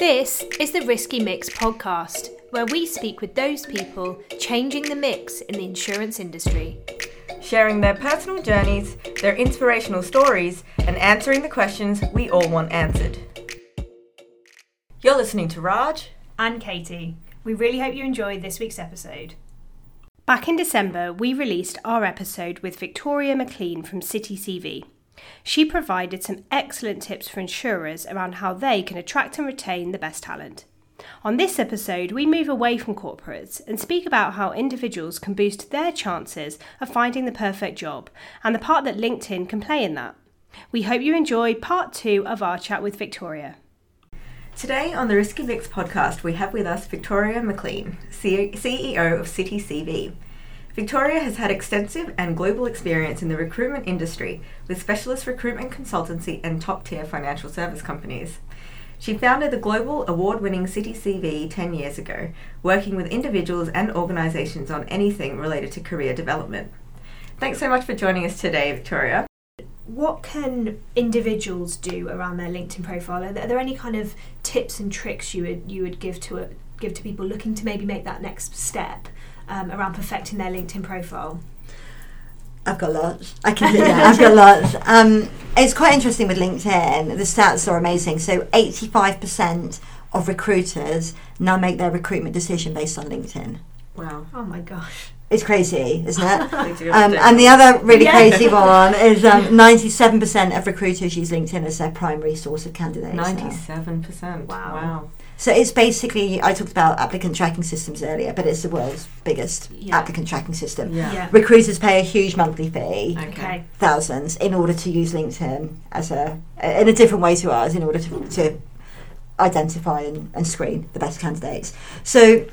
This is the Risky Mix podcast, where we speak with those people changing the mix in the insurance industry. sharing their personal journeys, their inspirational stories, and answering the questions we all want answered. You're listening to Raj. And Katie. We really hope you enjoyed this week's episode. Back in December, we released our episode with Victoria McLean from City CV. She provided some excellent tips for insurers around how they can attract and retain the best talent. On this episode, we move away from corporates and speak about how individuals can boost their chances of finding the perfect job and the part that LinkedIn can play in that. We hope you enjoyed part two of our chat with Victoria. Today on the Risky Mix podcast, we have with us Victoria McLean, CEO of City CV. Victoria has had extensive and global experience in the recruitment industry with specialist recruitment consultancy and top tier financial service companies. She founded the global award winning City CV 10 years ago, working with individuals and organisations on anything related to career development. Thanks so much for joining us today, Victoria. What can individuals do around their LinkedIn profile? Are there, any kind of tips and tricks you would you would give to a, give to people looking to maybe make that next step um, around perfecting their LinkedIn profile? I've got lots. I can do that. I've got lots. Um, it's quite interesting with LinkedIn. The stats are amazing. So, 85% of recruiters now make their recruitment decision based on LinkedIn. Wow. Oh my gosh! It's crazy, isn't it? Um, and the other really Yeah. crazy one is um, 97% of recruiters use LinkedIn as their primary source of candidates. 97%. Wow. wow. So it's basically, I talked about applicant tracking systems earlier, but it's the world's biggest Yeah. applicant tracking system. Yeah. Yeah. Recruiters pay a huge monthly fee. Okay. thousands in order to use LinkedIn as a in a different way to ours in order to, to identify and, and screen the best candidates. So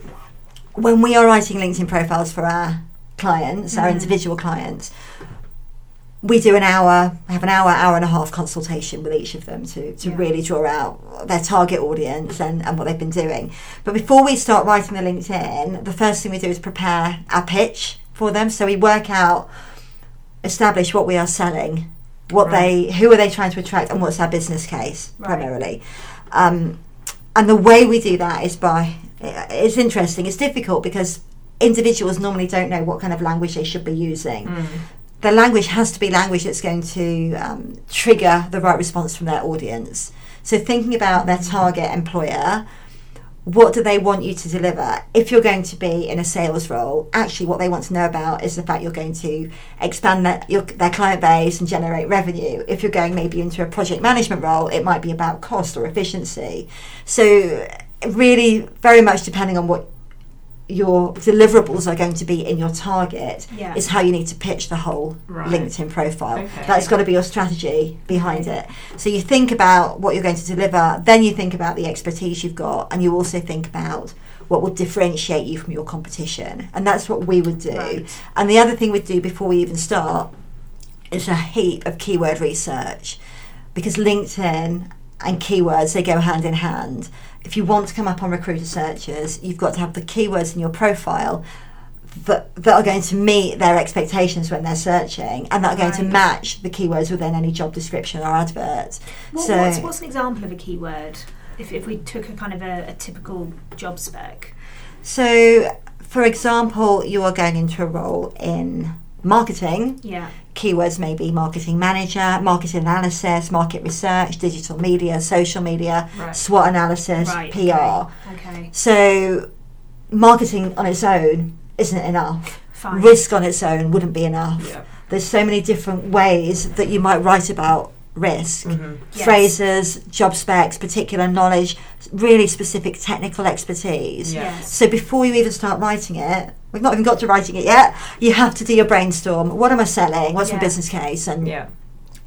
when we are writing LinkedIn profiles for our clients, our Mhm. individual clients, we do an hour, have an hour, hour and a half consultation with each of them to, to Yeah. really draw out their target audience and, and what they've been doing. But before we start writing the LinkedIn, the first thing we do is prepare our pitch for them. So we work out, establish what we are selling, what Right. they, who are they trying to attract, and what's our business case Right. primarily. Um, and the way we do that is by, it's interesting, it's difficult because individuals normally don't know what kind of language they should be using Mm. The language has to be language that's going to um, trigger the right response from their audience. So, thinking about their target employer, what do they want you to deliver? If you're going to be in a sales role, actually, what they want to know about is the fact you're going to expand their, your, their client base and generate revenue. If you're going maybe into a project management role, it might be about cost or efficiency. So, really, very much depending on what your deliverables are going to be in your target Yeah. is how you need to pitch the whole Right. LinkedIn profile. Okay. That's got to be your strategy behind it. So you think about what you're going to deliver, then you think about the expertise you've got, and you also think about what will differentiate you from your competition. And that's what we would do. Right. And the other thing we'd do before we even start is a heap of keyword research because LinkedIn and keywords they go hand in hand. If you want to come up on recruiter searches, you've got to have the keywords in your profile that, that are going to meet their expectations when they're searching and that are going to match the keywords within any job description or advert. What, so what's, what's an example of a keyword? If, if we took a kind of a, a typical job spec. so for example, you are going into a role in marketing Yeah. Keywords may be marketing manager, market analysis, market research, digital media, social media, Right. SWOT analysis, Right. PR. Okay. okay. So, marketing on its own isn't enough. Fine. Risk on its own wouldn't be enough. Yeah. There's so many different ways that you might write about risk. hmm Yes. Phrases, job specs, particular knowledge, really specific technical expertise. Yes. So before you even start writing it, we've not even got to writing it yet. You have to do your brainstorm. What am I selling? What's Yeah. my business case? And Yeah.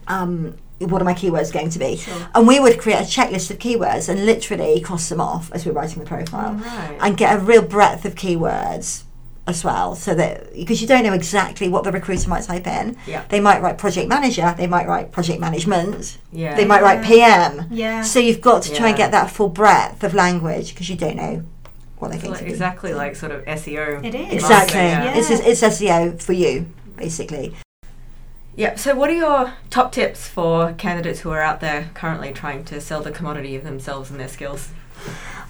um, what are my keywords going to be? Sure. And we would create a checklist of keywords and literally cross them off as we're writing the profile, Right. and get a real breadth of keywords as well. So that because you don't know exactly what the recruiter might type in, Yeah. they might write project manager, they might write project management, Yeah. they might write PM. Yeah. So you've got to try and get that full breadth of language because you don't know what they're going like- to be. exactly like sort of SEO. It is. Exactly. Yeah. It's, it's SEO for you, basically. Yeah. So, what are your top tips for candidates who are out there currently trying to sell the commodity of themselves and their skills?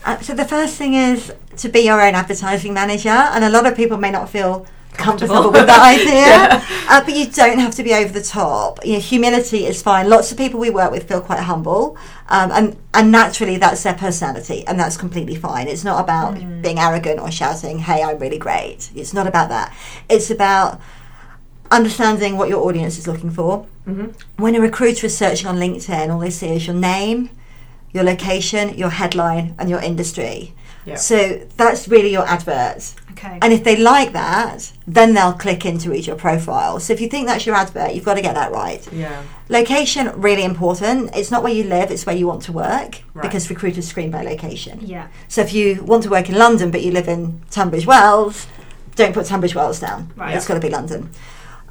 Uh, so the first thing is to be your own advertising manager, and a lot of people may not feel comfortable, Comfortable. with that idea, Yeah. uh, but you don't have to be over the top. You know, humility is fine. Lots of people we work with feel quite humble, um, and and naturally that's their personality, and that's completely fine. It's not about being arrogant or shouting, "Hey, I'm really great." It's not about that. It's about understanding what your audience is looking for. Mhm. When a recruiter is searching on LinkedIn, all they see is your name, your location, your headline, and your industry. Yeah. So that's really your advert. Okay. And if they like that, then they'll click in to read your profile. So if you think that's your advert, you've got to get that right. Yeah. Location, really important. It's not where you live, it's where you want to work Right. because recruiters screen by location. yeah. So if you want to work in London but you live in Tunbridge Wells, don't put Tunbridge Wells down. Right. It's got to be London.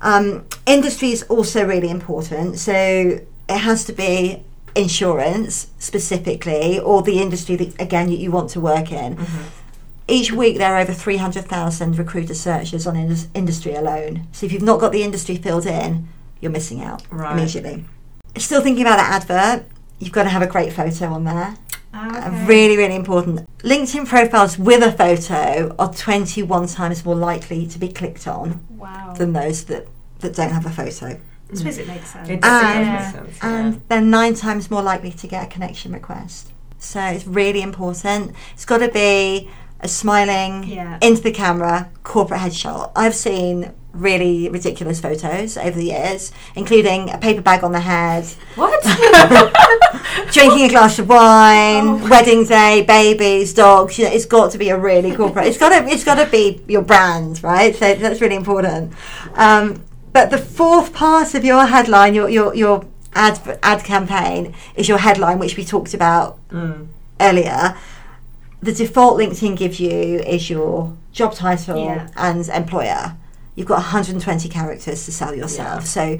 Um, industry is also really important. So it has to be insurance specifically, or the industry that again you, want to work in. Mm-hmm. Each week there are over 300,000 recruiter searches on indus- industry alone. So if you've not got the industry filled in, you're missing out Right. immediately. Still thinking about that advert, you've got to have a great photo on there. Uh, Okay. Really, really important. LinkedIn profiles with a photo are 21 times more likely to be clicked on Wow. than those that, that don't have a photo. I suppose it makes sense. It does, does And- make sense. And they're nine times more likely to get a connection request. So it's really important. It's got to be a smiling, Yeah. into the camera, corporate headshot. I've seen really ridiculous photos over the years, including a paper bag on the head, What? drinking a glass of wine, Oh. wedding day, babies, dogs. You know, it's got to be a really corporate. It's got to. It's got to be your brand, right? So that's really important. Um, but the fourth part of your headline, your your your ad ad campaign, is your headline, which we talked about mm. earlier. The default LinkedIn gives you is your job title Yeah. and employer. You've got 120 characters to sell yourself. Yeah. So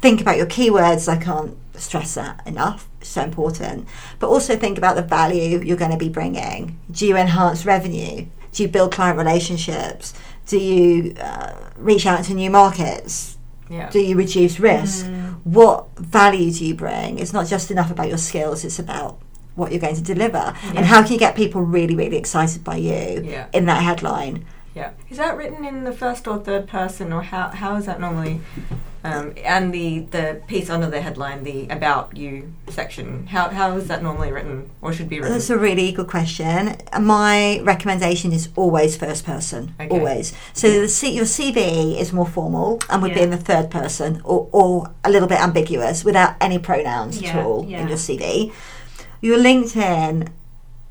think about your keywords. I can't stress that enough. It's so important. But also think about the value you're going to be bringing. Do you enhance revenue? Do you build client relationships? Do you uh, reach out to new markets? Yeah. Do you reduce risk? What value do you bring? It's not just enough about your skills, it's about what you're going to deliver. And how can you get people really, really excited by you Yeah. in that headline? Yeah. Is that written in the first or third person, or how, how is that normally? Um, and the, the piece under the headline, the about you section, how, how is that normally written, or should be written? That's a really good question. My recommendation is always first person, Okay. always. So the C- your CV is more formal and would be in the third person or, or a little bit ambiguous without any pronouns Yeah, at all yeah. in your CV. Your LinkedIn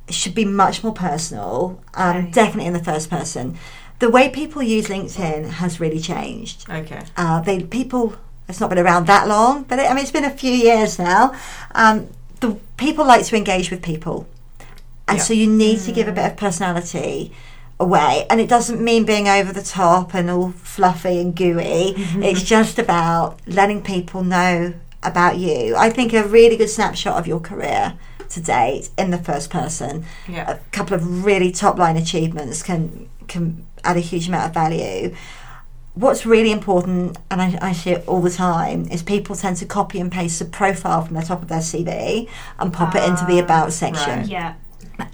should be much more personal, um, Okay. definitely in the first person. The way people use LinkedIn has really changed. okay. Uh, they people it's not been around that long, but it, I mean it's been a few years now. Um, the people like to engage with people, and Yeah. so you need to give a bit of personality away. And it doesn't mean being over the top and all fluffy and gooey. it's just about letting people know about you. I think a really good snapshot of your career to date in the first person Yeah. a couple of really top line achievements can can add a huge amount of value. What's really important, and I, I see it all the time, is people tend to copy and paste the profile from the top of their CV and pop it into the Ah, about section. right. Yeah.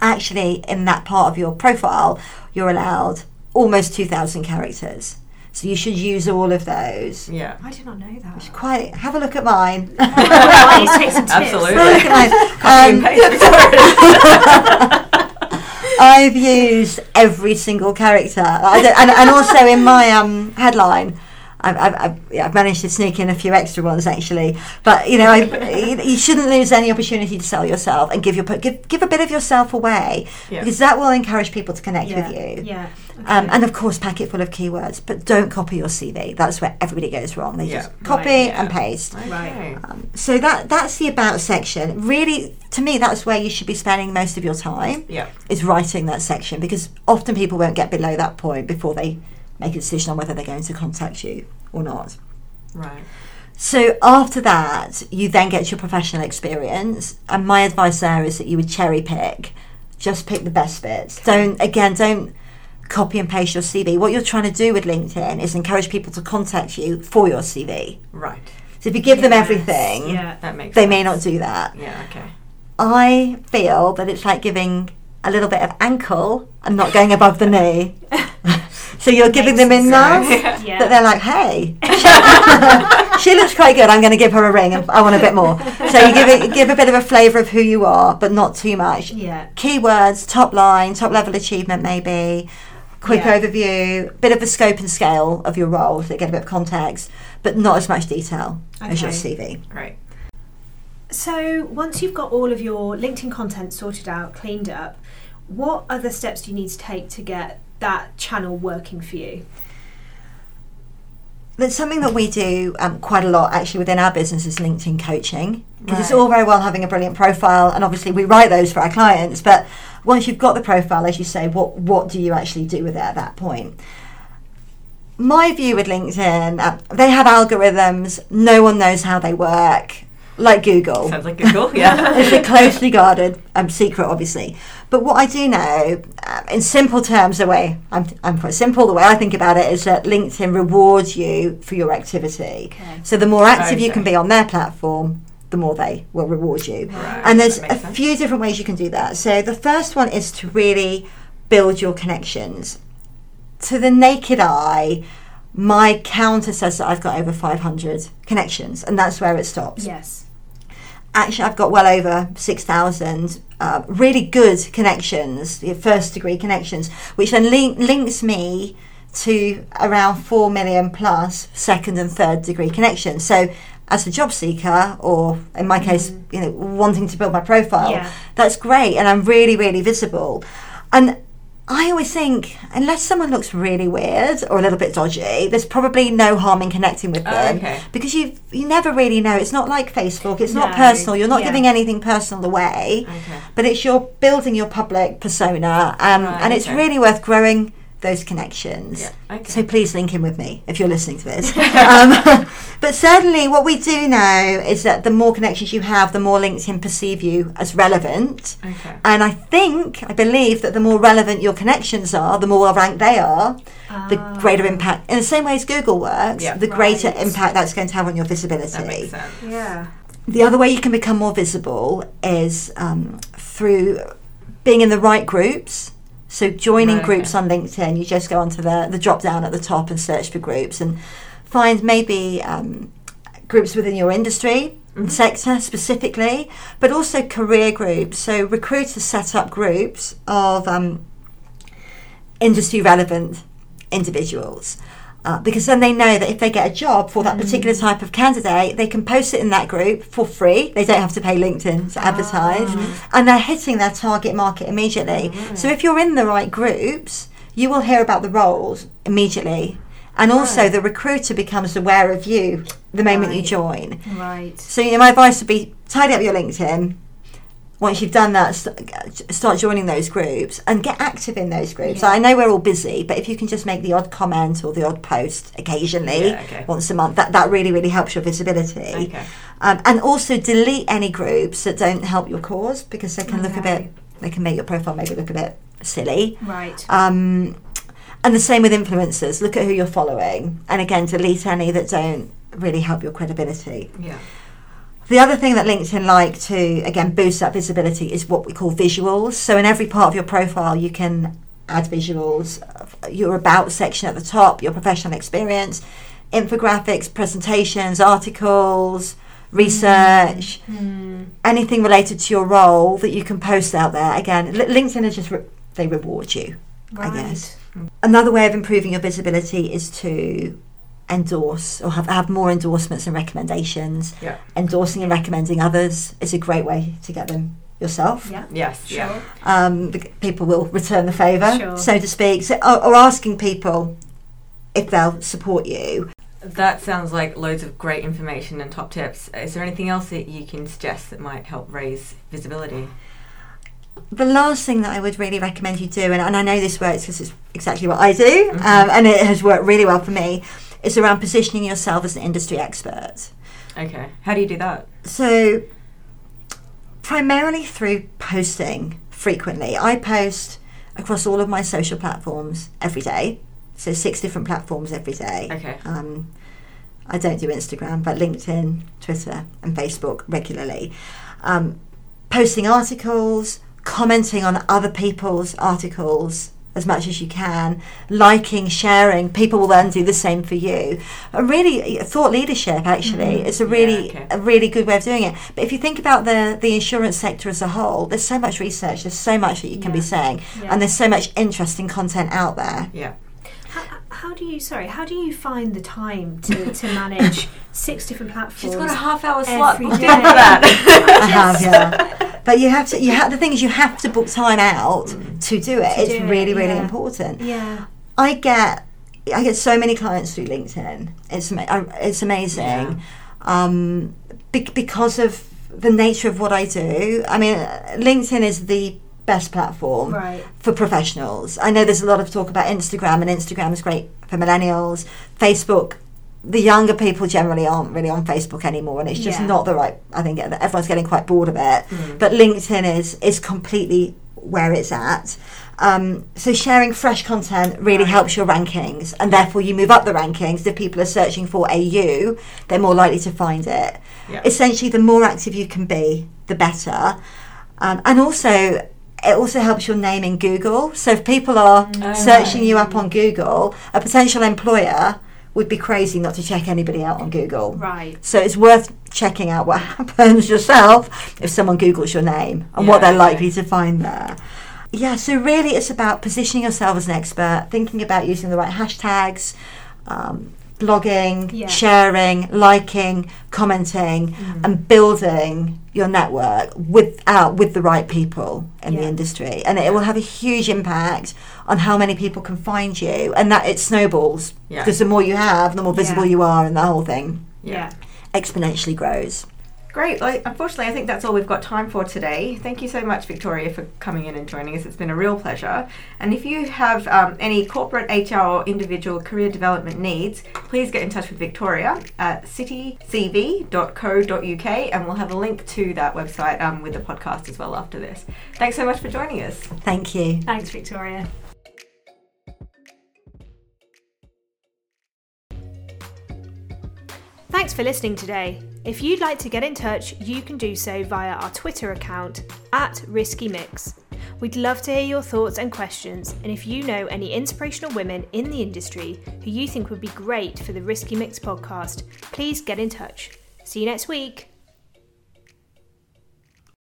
Actually, in that part of your profile, you're allowed almost 2,000 characters. So you should use all of those. Yeah. I did not know that. Quite have a look at mine. I need to take some tips. Absolutely. Have a look at mine. Copy Um, and paste Victoria. I've used every single character, and, and also in my um, headline, I've, I've, I've, managed to sneak in a few extra ones actually. But you know, I, you, you shouldn't lose any opportunity to sell yourself and give your give give a bit of yourself away Yeah. because that will encourage people to connect Yeah. with you. Yeah. Um, and of course, pack it full of keywords, but don't copy your CV. That's where everybody goes wrong. They Yeah. just copy Right, and paste. Okay. Um, so that that's the about section. Really, to me, that's where you should be spending most of your time Yeah. is writing that section because often people won't get below that point before they make a decision on whether they're going to contact you or not. Right. So after that, you then get your professional experience, and my advice there is that you would cherry pick, just pick the best bits. Don't again, don't copy and paste your CV. What you're trying to do with LinkedIn is encourage people to contact you for your CV. Right. So if you give them everything, Yeah. That makes they sense. may not do that. Yeah, okay. I feel that it's like giving a little bit of ankle and not going above the knee. so you're giving them enough sense. Yeah. that they're like, hey, she looks quite good. I'm going to give her a ring, and I want a bit more. So you give it, give a bit of a flavour of who you are, but not too much. Yeah. Keywords, top line, top level achievement, maybe. Quick Yeah. overview, bit of the scope and scale of your role, so they get a bit of context, but not as much detail as your CV. Right. So once you've got all of your LinkedIn content sorted out, cleaned up, what other steps do you need to take to get that channel working for you? That's something that we do um, quite a lot actually within our business is LinkedIn coaching because it's all very well having a brilliant profile and obviously we write those for our clients but once you've got the profile as you say what what do you actually do with it at that point? My view with LinkedIn uh, they have algorithms no one knows how they work like Google Sounds like Google. Yeah. it's a closely guarded um, secret, obviously. But what I do know, um, in simple terms, the way I'm, I'm quite simple, the way I think about it is that LinkedIn rewards you for your activity. Okay. So the more active you can be on their platform, the more they will reward you. Right, And there's a sense. few different ways you can do that. So the first one is to really build your connections. To the naked eye, my counter says that I've got over 500 connections, and that's where it stops Yes. Actually I've got well over 6,000 uh, really good connections, first degree connections, which then link, links me to around 4 million plus second and third degree connections. So as a job seeker, or in my case, you know, wanting to build my profile, Yeah. that's great, and I'm really, really visible. And I always think, unless someone looks really weird or a little bit dodgy, there's probably no harm in connecting with Oh, them okay. because you you never really know. It's not like Facebook. It's not personal. You're not yeah. giving anything personal away, Okay. but it's you're building your public persona, um, Right, and it's okay. really worth growing those connections. Yeah, okay. So please link in with me if you're listening to this. um, but certainly, what we do know is that the more connections you have, the more LinkedIn perceive you as relevant. Okay. And I think, I believe that the more relevant your connections are, the more well ranked they are, the Ah. greater impact. In the same way as Google works, Yeah. the greater impact that's going to have on your visibility. That makes sense. Yeah. The other way you can become more visible is um, through being in the right groups. So joining Right, groups okay. on LinkedIn, you just go onto the, the drop down at the top and search for groups and find maybe um, groups within your industry Mm-hmm. sector specifically, but also career groups. So recruiters set up groups of um, industry relevant individuals. Uh, because then they know that if they get a job for that particular type of candidate, they can post it in that group for free. They don't have to pay LinkedIn to advertise, and they're hitting their target market immediately. So if you're in the right groups, you will hear about the roles immediately, and also Right. the recruiter becomes aware of you the moment you join. Right. So you know, my advice would be tidy up your LinkedIn. Once you've done that, start joining those groups and get active in those groups. Yeah. I know we're all busy, but if you can just make the odd comment or the odd post occasionally, Yeah, okay. once a month, that, that really, really helps your visibility. Okay. Um, and also delete any groups that don't help your cause because they can look a bit, they can make your profile maybe look a bit silly. Right. Um, and the same with influencers. Look at who you're following, and again, delete any that don't really help your credibility. Yeah. The other thing that LinkedIn like to again boost that visibility is what we call visuals. So in every part of your profile, you can add visuals. Your about section at the top, your professional experience, infographics, presentations, articles, research, Hmm. anything related to your role that you can post out there. Again, LinkedIn is just re- they reward you. I guess. Another way of improving your visibility is to endorse or have, have more endorsements and recommendations. Yeah. Endorsing and recommending others is a great way to get them yourself. Yeah. Yes. Sure. Yeah. Um, people will return the favour, Sure. so to speak. So, or, or asking people if they'll support you. That sounds like loads of great information and top tips. Is there anything else that you can suggest that might help raise visibility? The last thing that I would really recommend you do, and, and I know this works because it's exactly what I do, um, and it has worked really well for me, is around positioning yourself as an industry expert. Okay. How do you do that? So, primarily through posting frequently. I post across all of my social platforms every day. So, six different platforms every day. Okay. Um, I don't do Instagram, but LinkedIn, Twitter, and Facebook regularly. Um, posting articles, commenting on other people's articles as much as you can, liking, sharing. People will then do the same for you. A really thought leadership actually is a really Mm-hmm. okay. a really good way of doing it. But if you think about the the insurance sector as a whole, there's so much research, there's so much that you can be saying, Yeah. and there's so much interesting content out there. Yeah. How, how do you sorry? How do you find the time to, to manage six different platforms? She's got a half hour slot Every day. for that. I have, yeah. But you have to. You have the thing is you have to book time out to do it. To it's do it, really, really yeah. important. Yeah. I get I get so many clients through LinkedIn. It's it's amazing um, be- because of the nature of what I do. I mean, uh, LinkedIn is the best platform Right. for professionals. I know there's a lot of talk about Instagram, and Instagram is great for millennials. Facebook. The younger people generally aren't really on Facebook anymore, and it's just Yeah. not the right. I think everyone's getting quite bored of it. But LinkedIn is is completely where it's at. Um, so sharing fresh content really helps your rankings, and therefore you move up the rankings. If people are searching for AU, they're more likely to find it. Yeah. Essentially, the more active you can be, the better. Um, and also, it also helps your name in Google. So if people are Oh, searching right. you up on Google, a potential employer would be crazy not to check anybody out on Google. Right. So it's worth checking out what happens yourself if someone Googles your name and what they're likely to find there. Yeah, so really it's about positioning yourself as an expert, thinking about using the right hashtags, um, blogging, Yeah. sharing, liking, commenting, Mm. and building your network with out with the right people in the industry, and it will have a huge impact on how many people can find you, and that it snowballs Yeah. because the more you have, the more visible Yeah. you are, and the whole thing Yeah. exponentially grows. Great. Well, unfortunately, I think that's all we've got time for today. Thank you so much, Victoria, for coming in and joining us. It's been a real pleasure. And if you have um, any corporate HR or individual career development needs, please get in touch with Victoria at citycv.co.uk and we'll have a link to that website um, with the podcast as well after this. Thanks so much for joining us. Thank you. Thanks, Victoria. Thanks for listening today. If you'd like to get in touch, you can do so via our Twitter account at Risky Mix. We'd love to hear your thoughts and questions, and if you know any inspirational women in the industry who you think would be great for the Risky Mix podcast, please get in touch. See you next week.